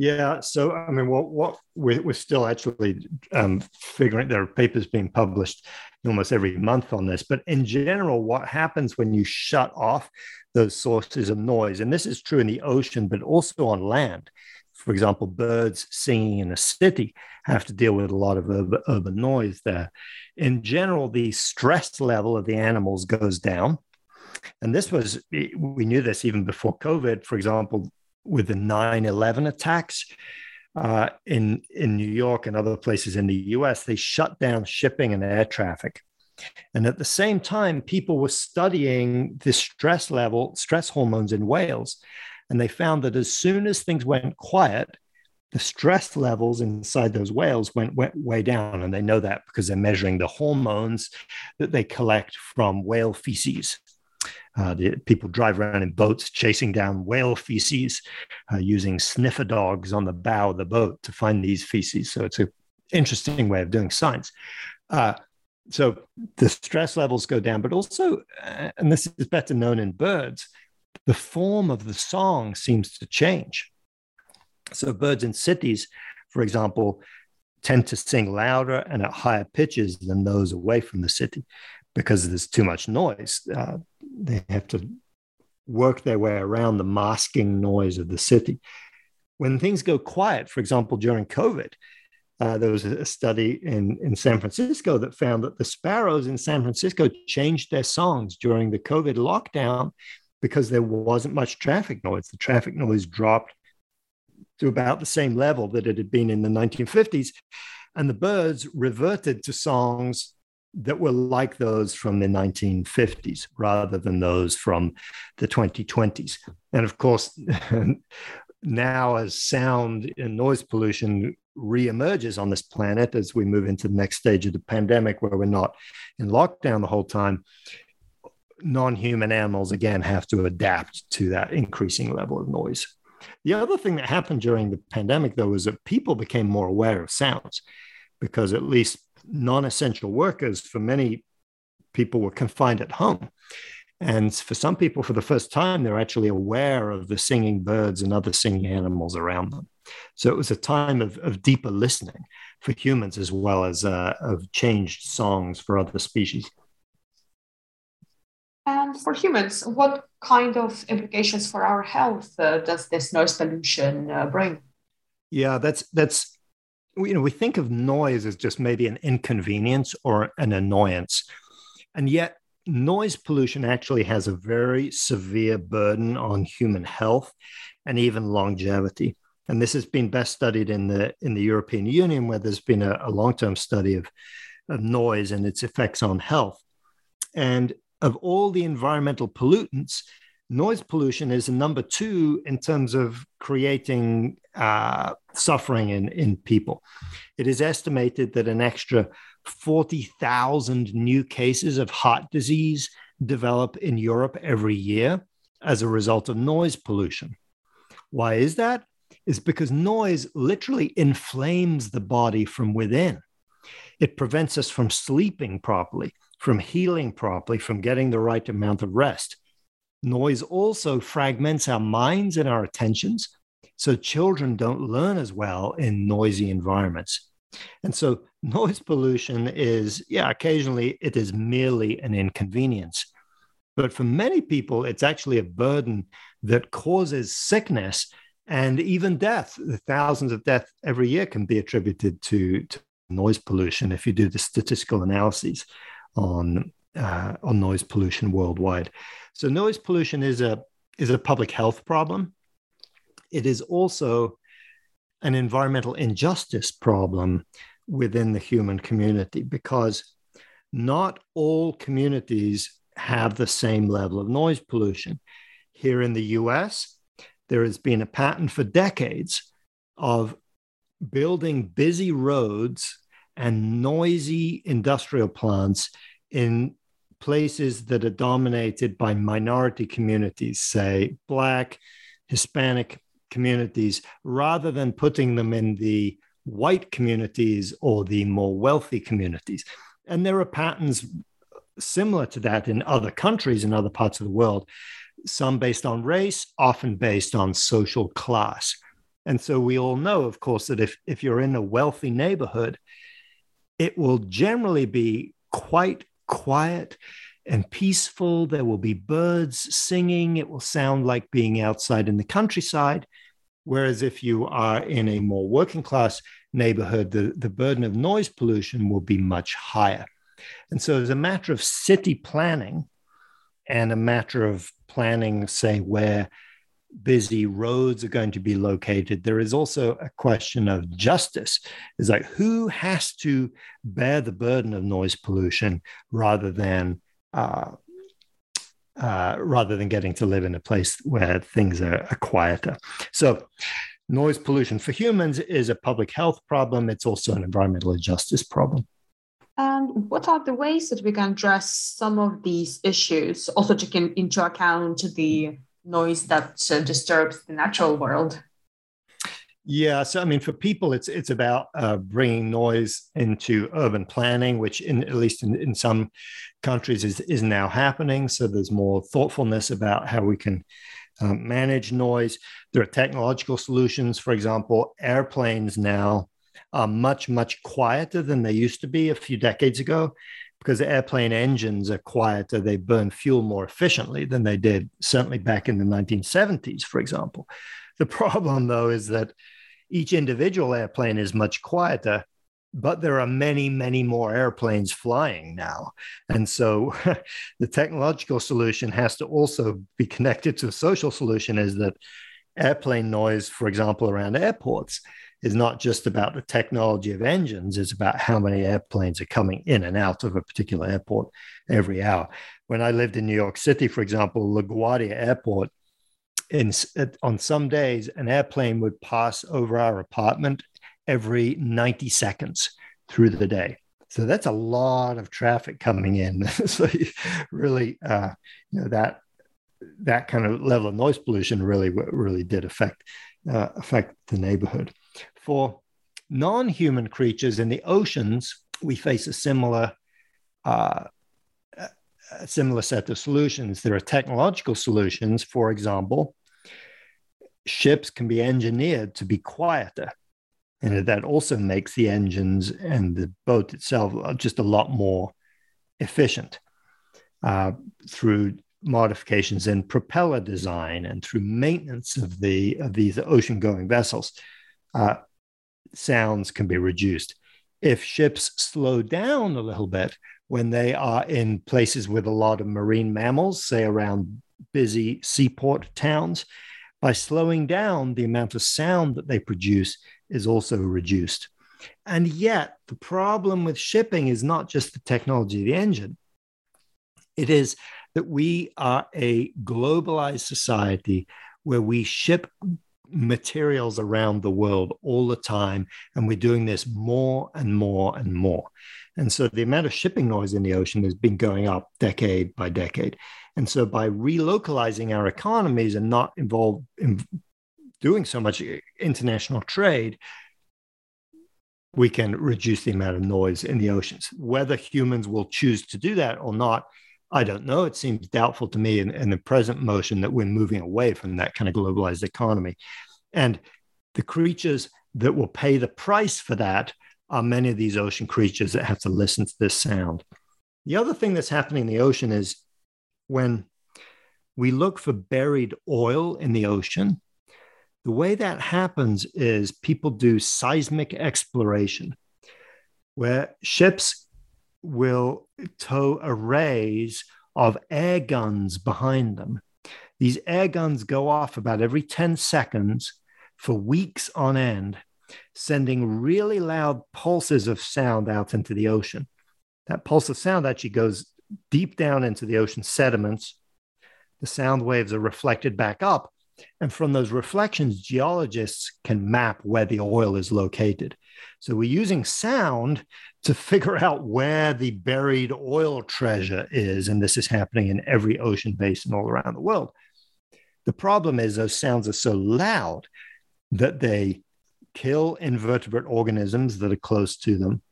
Yeah, so I mean, what what we're, we're still actually um, figuring. There are papers being published almost every month on this, but in general, what happens when you shut off those sources of noise, and this is true in the ocean, but also on land. For example, birds singing in a city have to deal with a lot of urban, urban noise there. In general, the stress level of the animals goes down. And this was, we knew this even before COVID. For example, with the 9-11 attacks uh, in in New York and other places in the U.S. They shut down shipping and air traffic, and at the same time, people were studying the stress level, stress hormones in whales, and they found that as soon as things went quiet, the stress levels inside those whales went, went way down. And they know that because they're measuring the hormones that they collect from whale feces. Uh, the, people drive around in boats chasing down whale feces uh, using sniffer dogs on the bow of the boat to find these feces. So it's an interesting way of doing science. Uh, so the stress levels go down, but also, uh, and this is better known in birds, the form of the song seems to change. So birds in cities, for example, tend to sing louder and at higher pitches than those away from the city because there's too much noise. Uh, they have to work their way around the masking noise of the city. When things go quiet, for example, during COVID, uh, there was a study in, in San Francisco that found that the sparrows in San Francisco changed their songs during the COVID lockdown because there wasn't much traffic noise. The traffic noise dropped to about the same level that it had been in the 1950s. And the birds reverted to songs that were like those from the 1950s rather than those from the 2020s. And of course, now as sound and noise pollution reemerges on this planet as we move into the next stage of the pandemic where we're not in lockdown the whole time, non-human animals again have to adapt to that increasing level of noise. The other thing that happened during the pandemic, though, was that people became more aware of sounds because at least non essential workers, for many people, were confined at home. And for some people, for the first time, they're actually aware of the singing birds and other singing animals around them. So it was a time of, of deeper listening for humans as well as uh, of changed songs for other species. And for humans, what kind of implications for our health uh, does this noise pollution uh, bring? Yeah, that's that's you know, we think of noise as just maybe an inconvenience or an annoyance. And yet, noise pollution actually has a very severe burden on human health and even longevity. And this has been best studied in the in the European Union, where there's been a, a long-term study of, of noise and its effects on health. And of all the environmental pollutants, noise pollution is number two in terms of creating uh, suffering in, in people. It is estimated that an extra 40,000 new cases of heart disease develop in Europe every year as a result of noise pollution. Why is that? Is because noise literally inflames the body from within. It prevents us from sleeping properly, from healing properly, from getting the right amount of rest. Noise also fragments our minds and our attentions. So children don't learn as well in noisy environments. And so noise pollution is, yeah, occasionally it is merely an inconvenience. But for many people, it's actually a burden that causes sickness and even death. The thousands of deaths every year can be attributed to, to noise pollution if you do the statistical analyses on uh, on noise pollution worldwide. So noise pollution is a is a public health problem. It is also an environmental injustice problem within the human community because not all communities have the same level of noise pollution. Here in the US, there has been a pattern for decades of building busy roads and noisy industrial plants in places that are dominated by minority communities, say Black, Hispanic communities, rather than putting them in the white communities or the more wealthy communities. And there are patterns similar to that in other countries in other parts of the world, some based on race, often based on social class. And so we all know, of course, that if, if you're in a wealthy neighborhood, it will generally be quite quiet and peaceful. There will be birds singing. It will sound like being outside in the countryside. Whereas if you are in a more working class neighborhood, the, the burden of noise pollution will be much higher. And so, as a matter of city planning and a matter of planning, say, where busy roads are going to be located, there is also a question of justice. Is like who has to bear the burden of noise pollution rather than uh, uh, rather than getting to live in a place where things are, are quieter. So, noise pollution for humans is a public health problem. It's also an environmental justice problem. And what are the ways that we can address some of these issues, also taking into account the noise that disturbs the natural world? Yeah, so I mean, for people, it's it's about uh, bringing noise into urban planning, which, in at least in, in some countries, is is now happening. So there's more thoughtfulness about how we can um, manage noise. There are technological solutions. For example, airplanes now are much much quieter than they used to be a few decades ago, because airplane engines are quieter. They burn fuel more efficiently than they did certainly back in the 1970s, for example. The problem, though, is that each individual airplane is much quieter but there are many many more airplanes flying now and so the technological solution has to also be connected to a social solution is that airplane noise for example around airports is not just about the technology of engines it's about how many airplanes are coming in and out of a particular airport every hour. When i lived in new york city for example laguardia airport in on some days an airplane would pass over our apartment every 90 seconds through the day. So that's a lot of traffic coming in. So really uh, you know that that kind of level of noise pollution really really did affect uh, affect the neighborhood for non-human creatures in the oceans we face a similar uh, a similar set of solutions. There are technological solutions, for example, ships can be engineered to be quieter. And that also makes the engines and the boat itself just a lot more efficient uh, through modifications in propeller design and through maintenance of the of these ocean going vessels. Uh, sounds can be reduced. If ships slow down a little bit when they are in places with a lot of marine mammals, say around busy seaport towns, by slowing down the amount of sound that they produce is also reduced. And yet, the problem with shipping is not just the technology of the engine, it is that we are a globalized society where we ship materials around the world all the time. And we're doing this more and more and more. And so the amount of shipping noise in the ocean has been going up decade by decade. And so by relocalizing our economies and not involved in doing so much international trade, we can reduce the amount of noise in the oceans. Whether humans will choose to do that or not, I don't know. It seems doubtful to me in, in the present motion that we're moving away from that kind of globalized economy. And the creatures that will pay the price for that are many of these ocean creatures that have to listen to this sound. The other thing that's happening in the ocean is when we look for buried oil in the ocean, the way that happens is people do seismic exploration, where ships will tow arrays of air guns behind them. These air guns go off about every 10 seconds for weeks on end, sending really loud pulses of sound out into the ocean. That pulse of sound actually goes deep down into the ocean sediments. The sound waves are reflected back up. And from those reflections, geologists can map where the oil is located. So we're using sound to figure out where the buried oil treasure is. And this is happening in every ocean basin all around the world. The problem is those sounds are so loud that they kill invertebrate organisms that are close to them.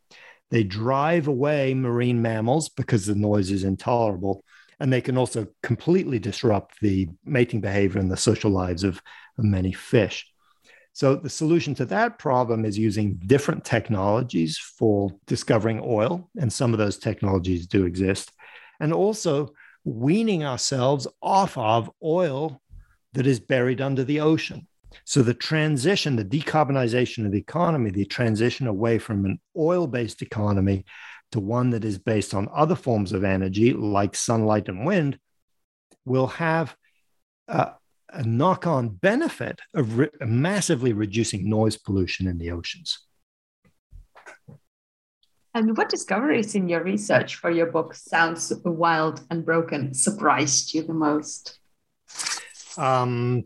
They drive away marine mammals because the noise is intolerable. And they can also completely disrupt the mating behavior and the social lives of, many fish. So, the solution to that problem is using different technologies for discovering oil. And some of those technologies do exist. And also weaning ourselves off of oil that is buried under the ocean. So the transition, the decarbonization of the economy, the transition away from an oil based economy to one that is based on other forms of energy like sunlight and wind will have a, a knock on benefit of re- massively reducing noise pollution in the oceans. And what discoveries in your research for your book Sounds Wild and Broken surprised you the most? um,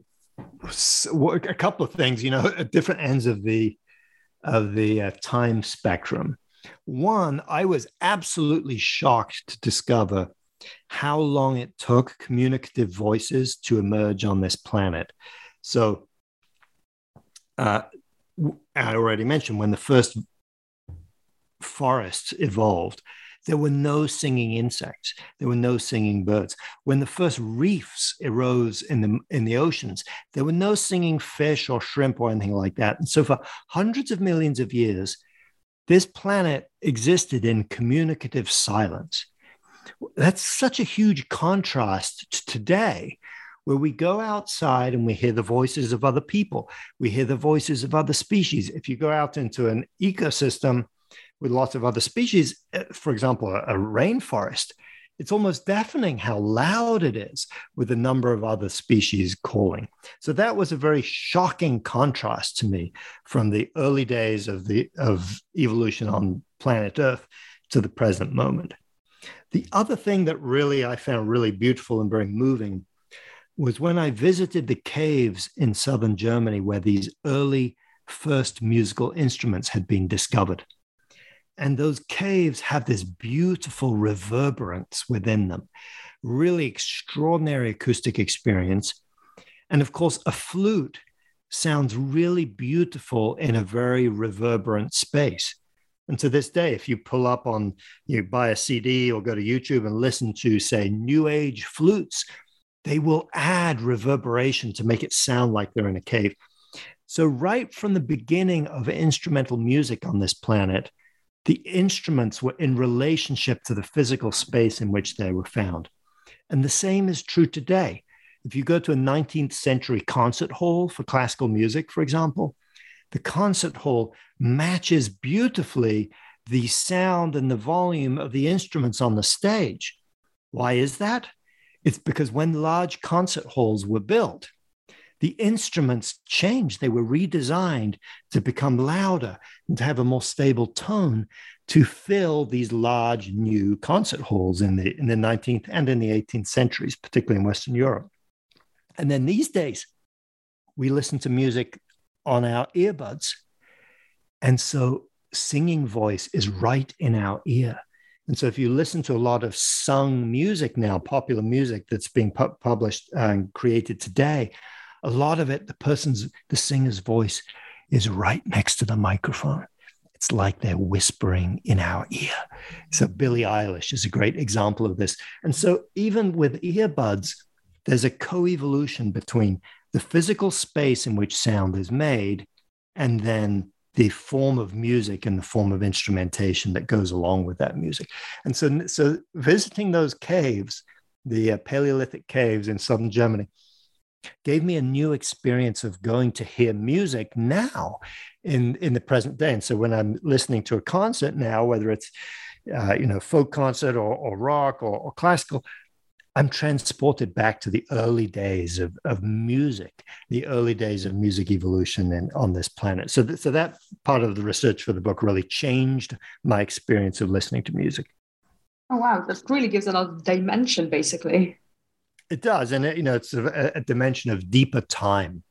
a couple of things, you know, at different ends of the of the uh, time spectrum. One, I was absolutely shocked to discover how long it took communicative voices to emerge on this planet. So, uh, I already mentioned when the first forests evolved, there were no singing insects. There were no singing birds. When the first reefs arose in the, in the oceans, there were no singing fish or shrimp or anything like that. And so, for hundreds of millions of years, this planet existed in communicative silence. That's such a huge contrast to today, where we go outside and we hear the voices of other people, we hear the voices of other species. If you go out into an ecosystem, with lots of other species, uh, for example, a, a rainforest, it's almost deafening how loud it is with a number of other species calling. So that was a very shocking contrast to me from the early days of the of evolution on planet Earth to the present moment. The other thing that really I found really beautiful and very moving was when I visited the caves in southern Germany where these early first musical instruments had been discovered. And those caves have this beautiful reverberance within them, really extraordinary acoustic experience. And of course, a flute sounds really beautiful in a very reverberant space. And to this day, if you pull up on, you buy a CD or go to YouTube and listen to, say, New Age flutes, they will add reverberation to make it sound like they're in a cave. So, right from the beginning of instrumental music on this planet, the instruments were in relationship to the physical space in which they were found. And the same is true today. If you go to a 19th century concert hall for classical music, for example, the concert hall matches beautifully the sound and the volume of the instruments on the stage. Why is that? It's because when large concert halls were built, the instruments changed. They were redesigned to become louder and to have a more stable tone to fill these large new concert halls in the, in the 19th and in the 18th centuries, particularly in Western Europe. And then these days, we listen to music on our earbuds. And so singing voice is right in our ear. And so if you listen to a lot of sung music now, popular music that's being pu- published and created today, a lot of it, the person's, the singer's voice is right next to the microphone. It's like they're whispering in our ear. So Billie Eilish is a great example of this. And so even with earbuds, there's a co-evolution between the physical space in which sound is made and then the form of music and the form of instrumentation that goes along with that music. And so, so visiting those caves, the uh, Paleolithic caves in southern Germany, gave me a new experience of going to hear music now in in the present day and so when i'm listening to a concert now whether it's uh, you know folk concert or, or rock or, or, classical i'm transported back to the early days of, of music the early days of music evolution and on this planet. So, th- so that part of the research for the book really changed my experience of listening to music. Oh wow. That really gives another dimension basically. It does, and it, you know, it's a, a, dimension of deeper time.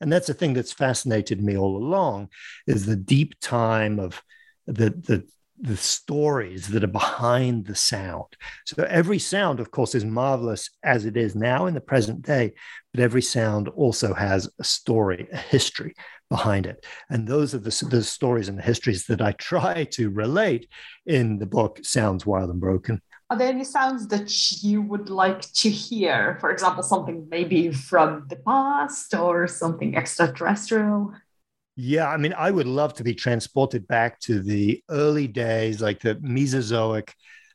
And that's the thing that's fascinated me all along is the deep time of the, the the stories that are behind the sound. So every sound, of course, is marvelous as it is now in the present day, but every sound also has a story, a history behind it. And those are the, the stories and the histories that I try to relate in the book Sounds Wild and Broken. Are there any sounds that you would like to hear? For example, something maybe from the past or something extraterrestrial? Yeah, I mean, I would love to be transported back to the early days, like the Mesozoic,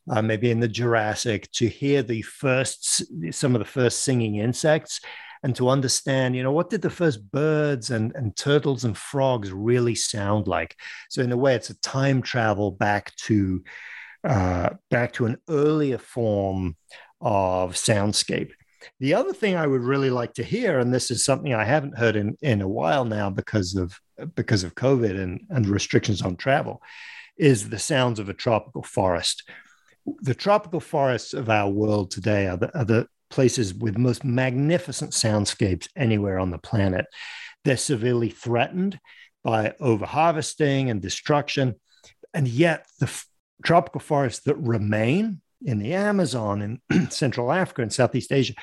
uh, maybe in the Jurassic, to hear the first, some of the first singing insects, and to understand, you know, what did the first birds and, and turtles and frogs really sound like? So, in a way, it's a time travel back to uh, back to an earlier form of soundscape. The other thing I would really like to hear, and this is something I haven't heard in, in a while now because of because of COVID and, and restrictions on travel, is the sounds of a tropical forest. The tropical forests of our world today are the, are the places with most magnificent soundscapes anywhere on the planet. They're severely threatened by overharvesting and destruction. And yet, the f- tropical forests that remain in the Amazon in Central Africa and Southeast Asia,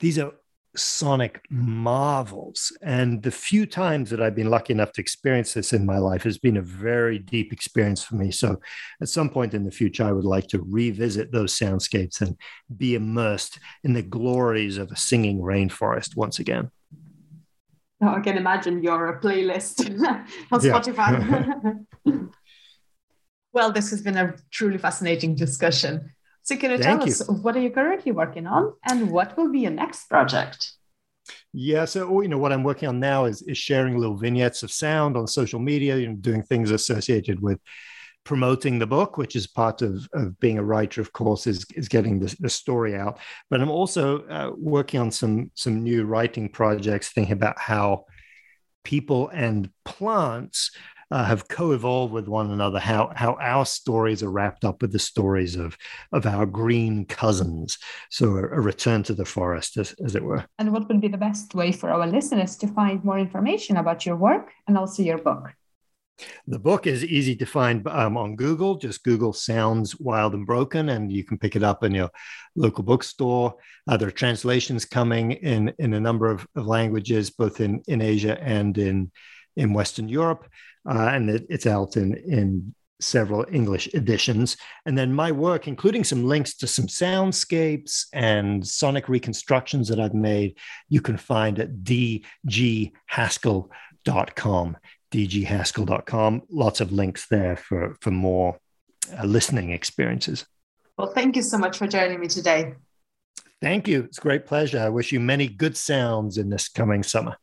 these are sonic marvels. And the few times that I've been lucky enough to experience this in my life has been a very deep experience for me. So at some point in the future, I would like to revisit those soundscapes and be immersed in the glories of a singing rainforest once again. Oh, I can imagine your playlist on Spotify. well, this has been a truly fascinating discussion. So can you Thank tell you. us what are you currently working on and what will be your next project? Yeah, so you know what I'm working on now is is sharing little vignettes of sound on social media, you know, doing things associated with promoting the book, which is part of, of being a writer, of course, is, is getting the, the story out. But I'm also uh, working on some some new writing projects, thinking about how people and plants uh, have co-evolved with one another how how our stories are wrapped up with the stories of of our green cousins so a, a return to the forest as, as it were and what would be the best way for our listeners to find more information about your work and also your book the book is easy to find um, on Google. Just Google Sounds Wild and Broken, and you can pick it up in your local bookstore. Uh, there are translations coming in, in a number of, of languages, both in, in Asia and in, in Western Europe uh, and it, it's out in in several English editions. And then my work, including some links to some soundscapes and sonic reconstructions that I've made, you can find at dghaskell.com. dghaskell.com. Lots of links there for, for more uh, listening experiences. Well, thank you so much for joining me today. Thank you. It's a great pleasure. I wish you many good sounds in this coming summer.